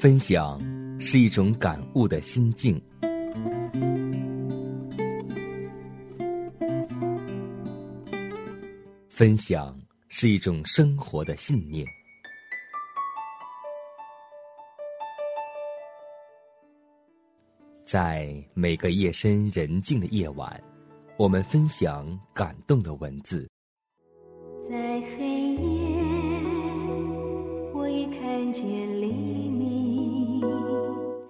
分享是一种感悟的心境，分享是一种生活的信念。在每个夜深人静的夜晚，我们分享感动的文字。在黑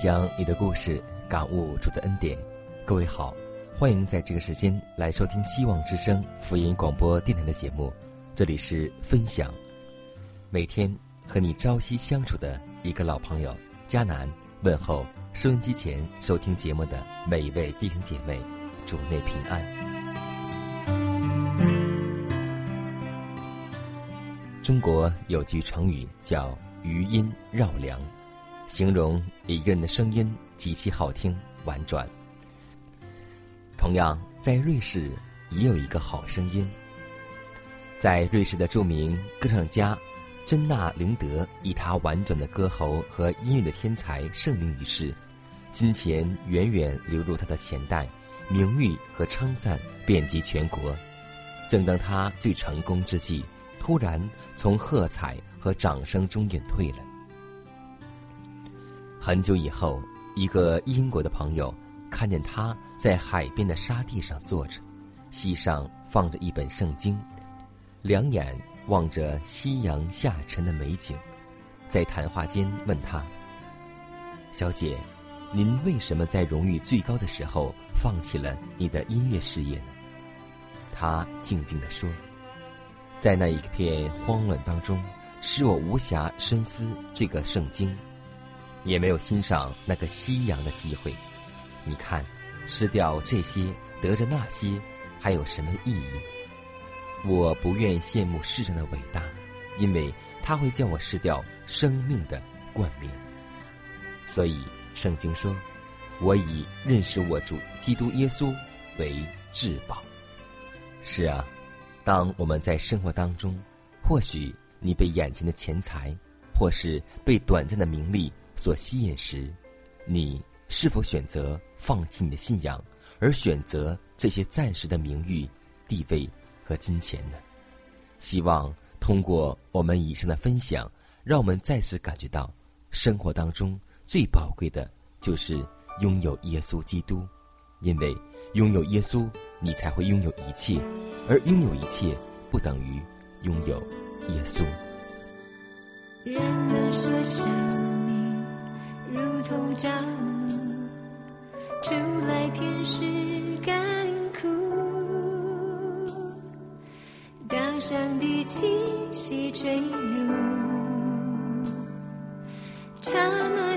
享你的故事，感悟主的恩典。各位好，欢迎在这个时间来收听希望之声福音广播电台的节目。这里是分享，每天和你朝夕相处的一个老朋友佳楠问候收音机前收听节目的每一位弟兄姐妹，主内平安。中国有句成语叫“余音绕梁”，形容一个人的声音极其好听婉转。同样，在瑞士也有一个好声音。在瑞士的著名歌唱家珍娜林德以他婉转的歌喉和音乐的天才盛名于世，金钱远远流入他的钱袋，名誉和称赞遍及全国。正当他最成功之际，突然从喝彩和掌声中隐退了。很久以后，一个英国的朋友看见他在海边的沙地上坐着，膝上放着一本圣经，两眼望着夕阳下沉的美景，在谈话间问他：“小姐，您为什么在荣誉最高的时候放弃了你的音乐事业呢？”他静静地说。在那一片慌乱当中，使我无暇深思这个圣经，也没有欣赏那个夕阳的机会。你看，失掉这些，得着那些，还有什么意义？我不愿羡慕世上的伟大，因为它会叫我失掉生命的冠冕。所以，圣经说：“我以认识我主基督耶稣为至宝。”是啊。当我们在生活当中，或许你被眼前的钱财，或是被短暂的名利所吸引时，你是否选择放弃你的信仰，而选择这些暂时的名誉、地位和金钱呢？希望通过我们以上的分享，让我们再次感觉到，生活当中最宝贵的就是拥有耶稣基督，因为拥有耶稣。你才会拥有一切，而拥有一切不等于拥有耶稣。人们说生命如同朝露，出来便是干枯。当上帝气息吹入，刹那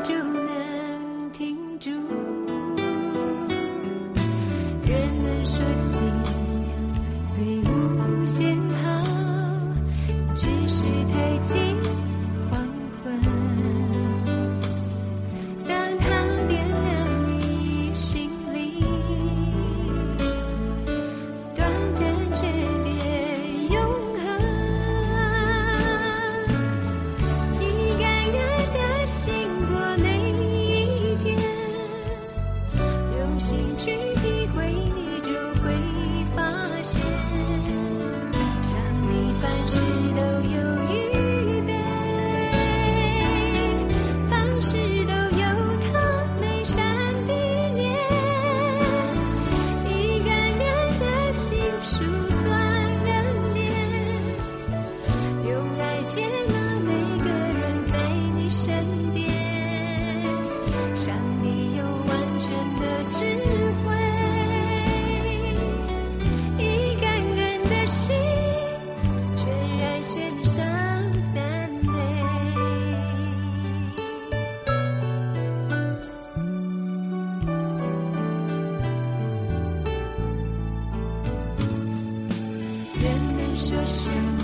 说什？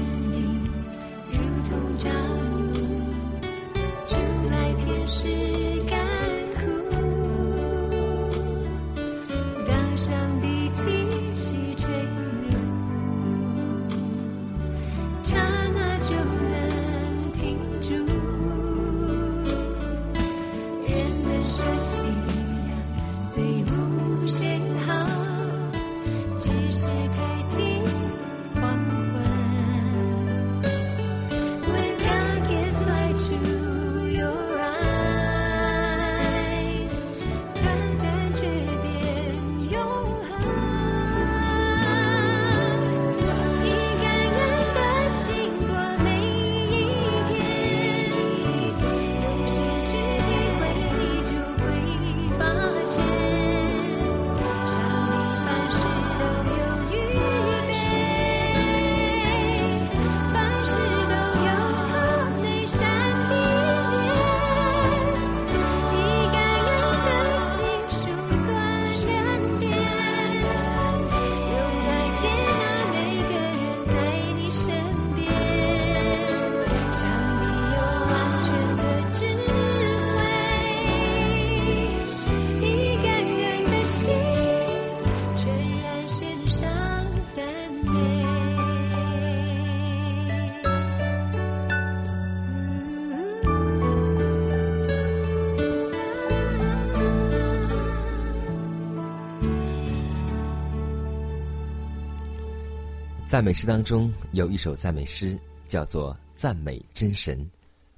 赞美诗当中有一首赞美诗叫做《赞美真神》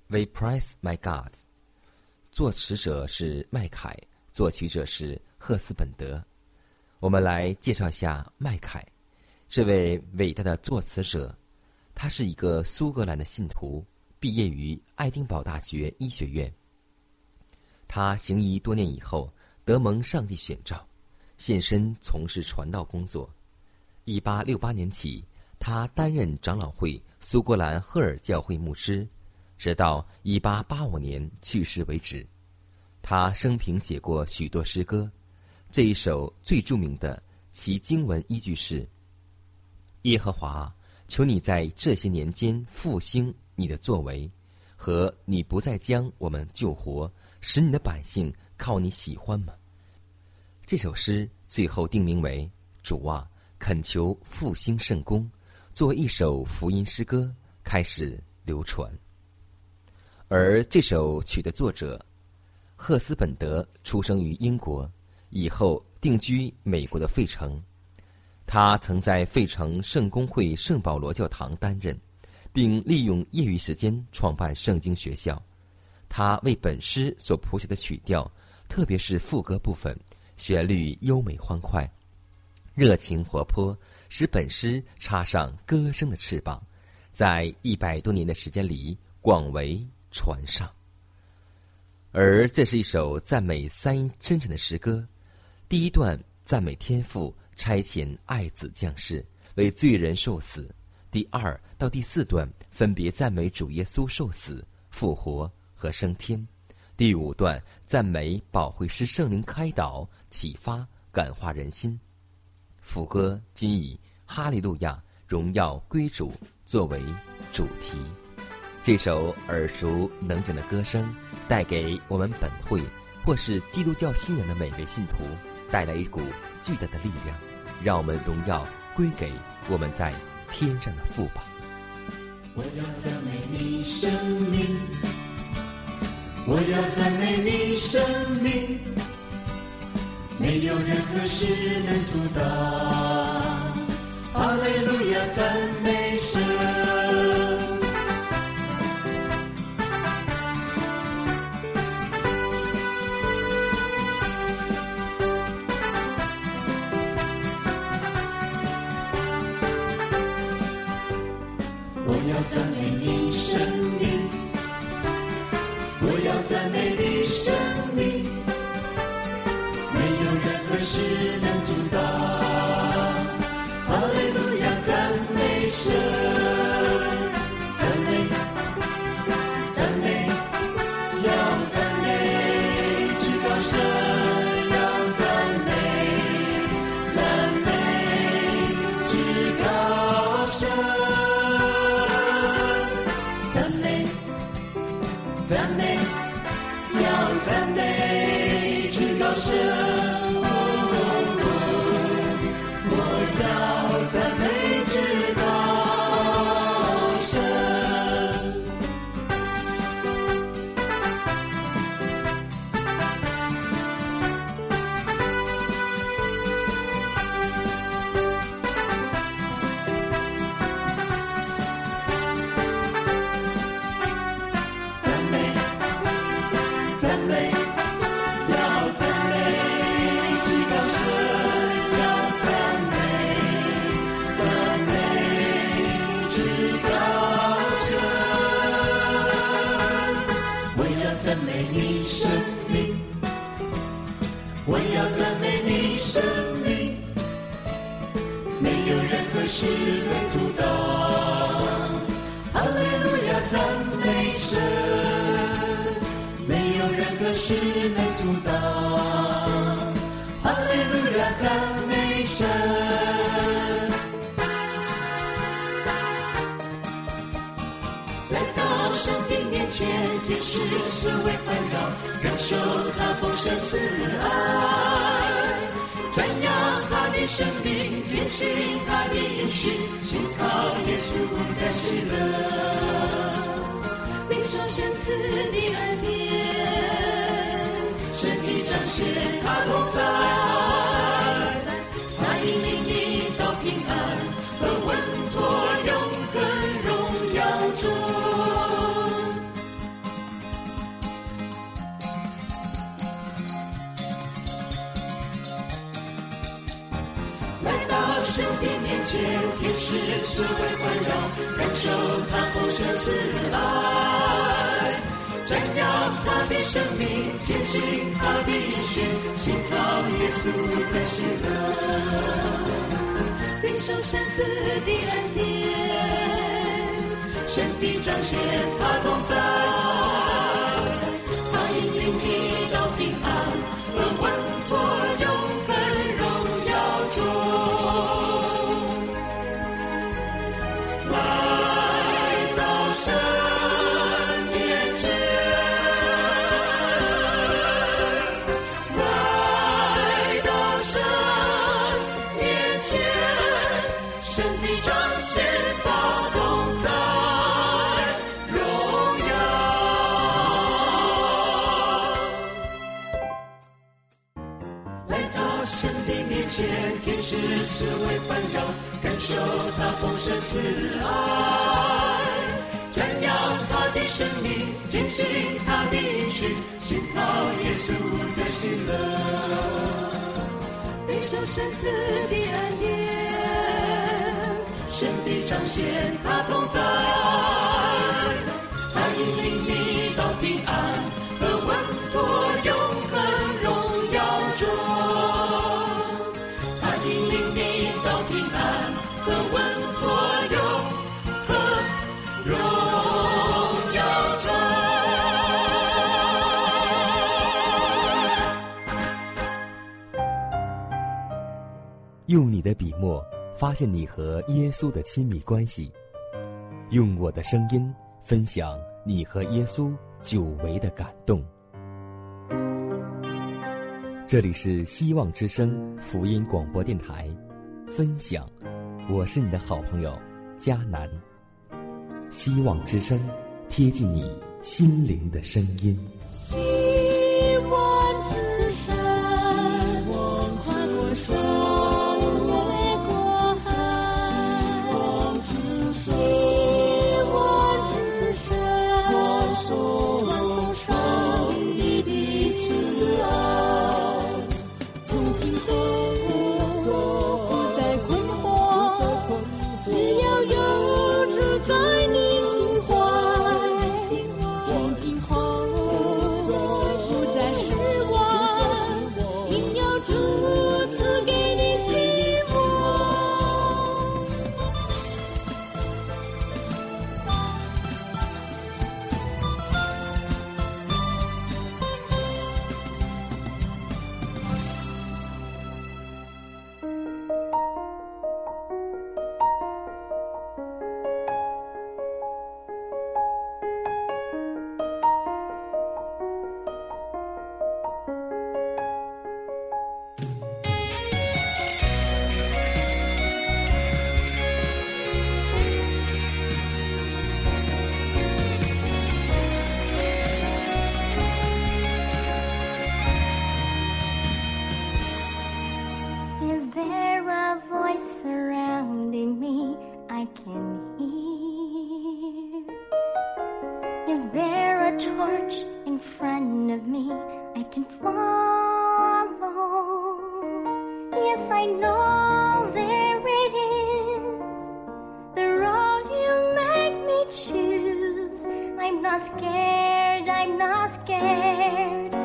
，We praise my God。作词者是麦凯，作曲者是赫斯本德。我们来介绍一下麦凯，这位伟大的作词者，他是一个苏格兰的信徒，毕业于爱丁堡大学医学院。他行医多年以后，得蒙上帝选召，现身从事传道工作。一八六八年起，他担任长老会苏格兰赫尔教会牧师，直到一八八五年去世为止。他生平写过许多诗歌，这一首最著名的，其经文依据是：“耶和华，求你在这些年间复兴你的作为，和你不再将我们救活，使你的百姓靠你喜欢吗？”这首诗最后定名为“主啊”。恳求复兴圣功，作为一首福音诗歌开始流传。而这首曲的作者赫斯本德出生于英国，以后定居美国的费城。他曾在费城圣公会圣保罗教堂担任，并利用业余时间创办圣经学校。他为本诗所谱写的曲调，特别是副歌部分，旋律优美欢快。热情活泼，使本诗插上歌声的翅膀，在一百多年的时间里广为传唱。而这是一首赞美三一真神的诗歌。第一段赞美天父差遣爱子降世为罪人受死；第二到第四段分别赞美主耶稣受死、复活和升天；第五段赞美保惠师圣灵开导、启发、感化人心。副歌均以“哈利路亚，荣耀归主”作为主题。这首耳熟能详的歌声，带给我们本会或是基督教信仰的每位信徒，带来一股巨大的力量。让我们荣耀归给我们在天上的父吧。我要赞美你生命，我要赞美你生命。没有任何事能阻挡。哈利路亚，赞美神。我要赞美你生的面前，天使四围环绕，感受他丰盛慈爱。赞扬他的生命，坚信他的应许，信靠耶稣的喜乐，领受神赐的恩典，身体彰显他同在，的面前，天使四围环绕，感受他丰盛慈爱，赞扬他的生命，坚信他的应许，信靠耶稣的喜乐。领受神赐的恩典，神的彰显他同在，使四围环绕，感受他丰盛慈爱，赞扬他的生命，坚信他的应许，信靠耶稣的喜乐。领受神赐的恩典，神的彰显他同在，他引领你用你的笔墨发现你和耶稣的亲密关系，用我的声音分享你和耶稣久违的感动。这里是希望之声福音广播电台，分享，我是你的好朋友佳南。希望之声，贴近你心灵的声音。Not scared, I'm not scared.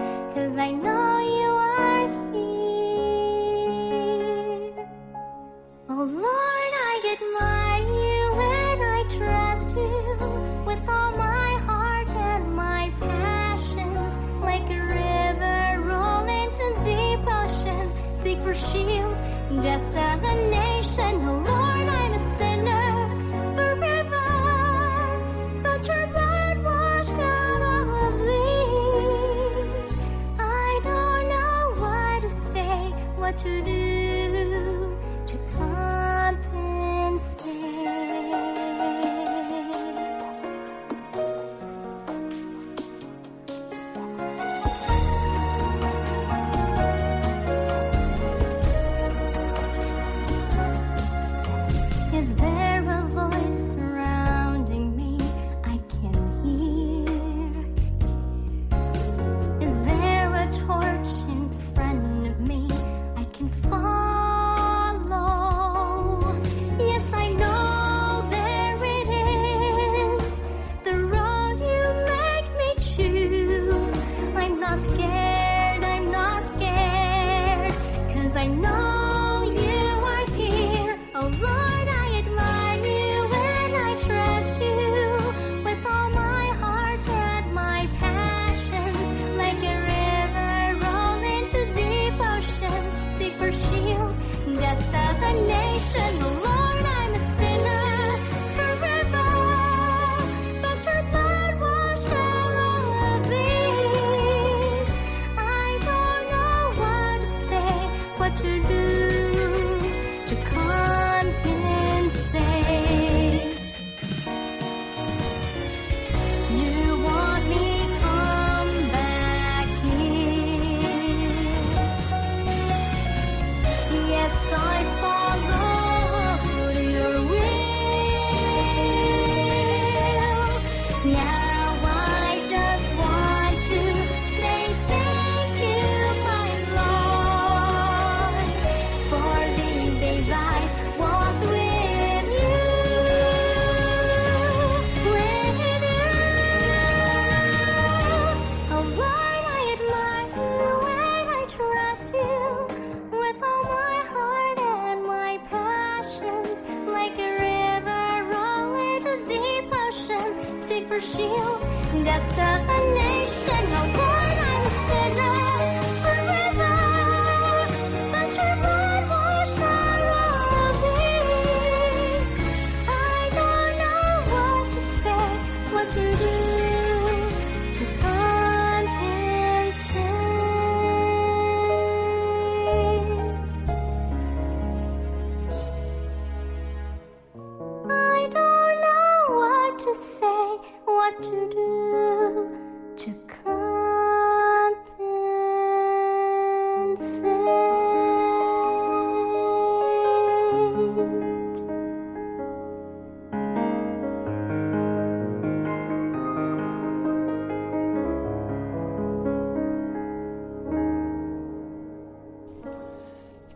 For shield, destination. Oh Lord, I'm a sinner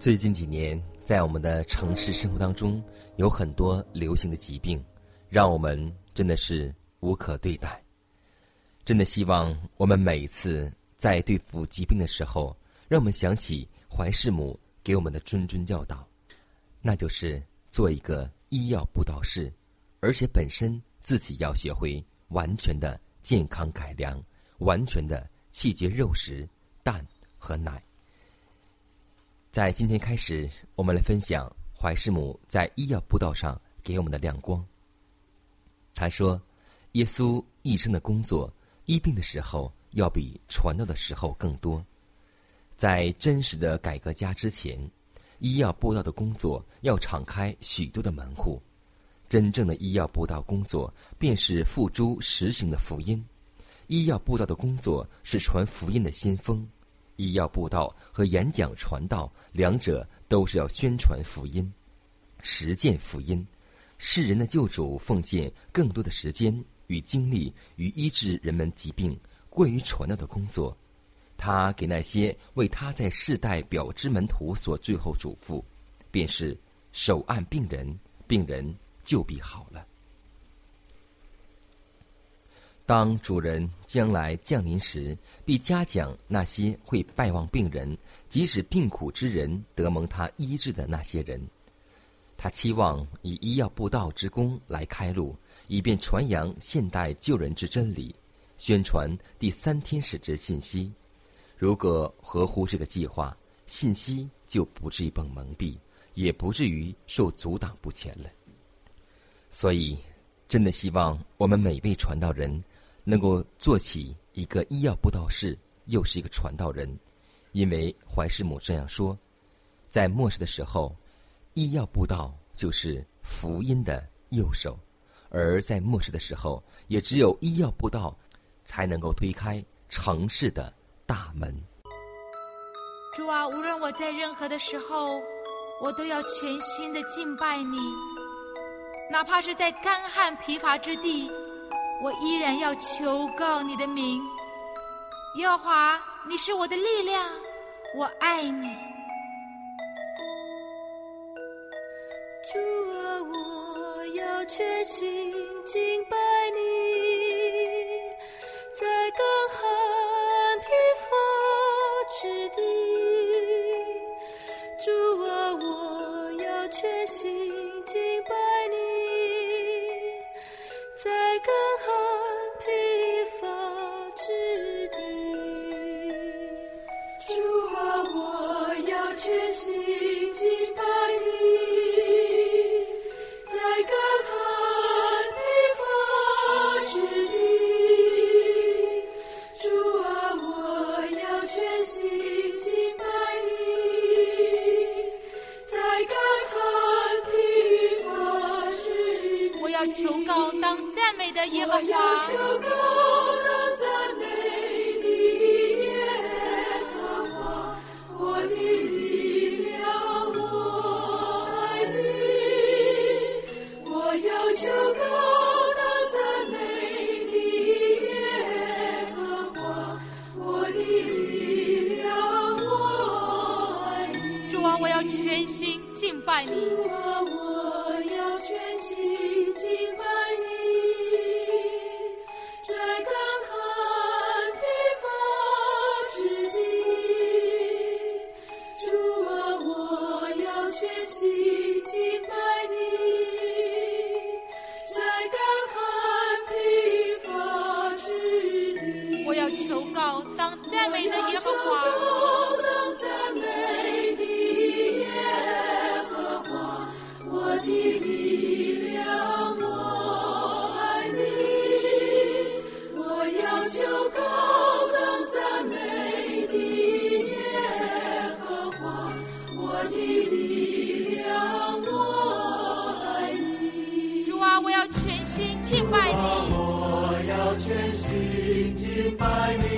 最近几年，在我们的城市生活当中，有很多流行的疾病，让我们真的是无可对待。真的希望我们每次在对付疾病的时候，让我们想起怀世母给我们的谆谆教导，那就是做一个医药布道士，而且本身自己要学会完全的健康改良，完全的弃绝肉食、蛋和奶。在今天开始，我们来分享怀世母在医药布道上给我们的亮光。他说：“耶稣一生的工作，医病的时候要比传道的时候更多。在真实的改革家之前，医药布道的工作要敞开许多的门户。真正的医药布道工作，便是付诸实行的福音。医药布道的工作是传福音的先锋。”医药布道和演讲传道，两者都是要宣传福音、实践福音。世人的救主奉献更多的时间与精力与医治人们疾病过于传道的工作。他给那些为他在世代表之门徒所最后嘱咐，便是手按病人，病人就必好了。当主人将来降临时，必嘉奖那些会拜望病人，即使病苦之人得蒙他医治的那些人。他期望以医药布道之功来开路，以便传扬现代救人之真理，宣传第三天使之信息。如果合乎这个计划，信息就不至于被蒙蔽，也不至于受阻挡不前了。所以，真的希望我们每位传道人能够做起一个医药布道士，又是一个传道人，因为怀师母这样说：在末世的时候，医药布道就是福音的右手；而在末世的时候，也只有医药布道才能够推开城市的大门。主啊，无论我在任何的时候，我都要全心的敬拜你，哪怕是在干旱疲乏之地，我依然要求告你的名。耶和华，你是我的力量，我爱你。主啊，我要全心敬拜你，在干旱疲乏之地。主啊，我要全心心敬拜你。我要全心敬拜你，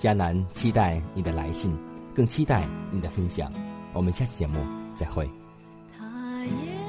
迦南期待你的来信，更期待你的分享。我们下期节目再会。他也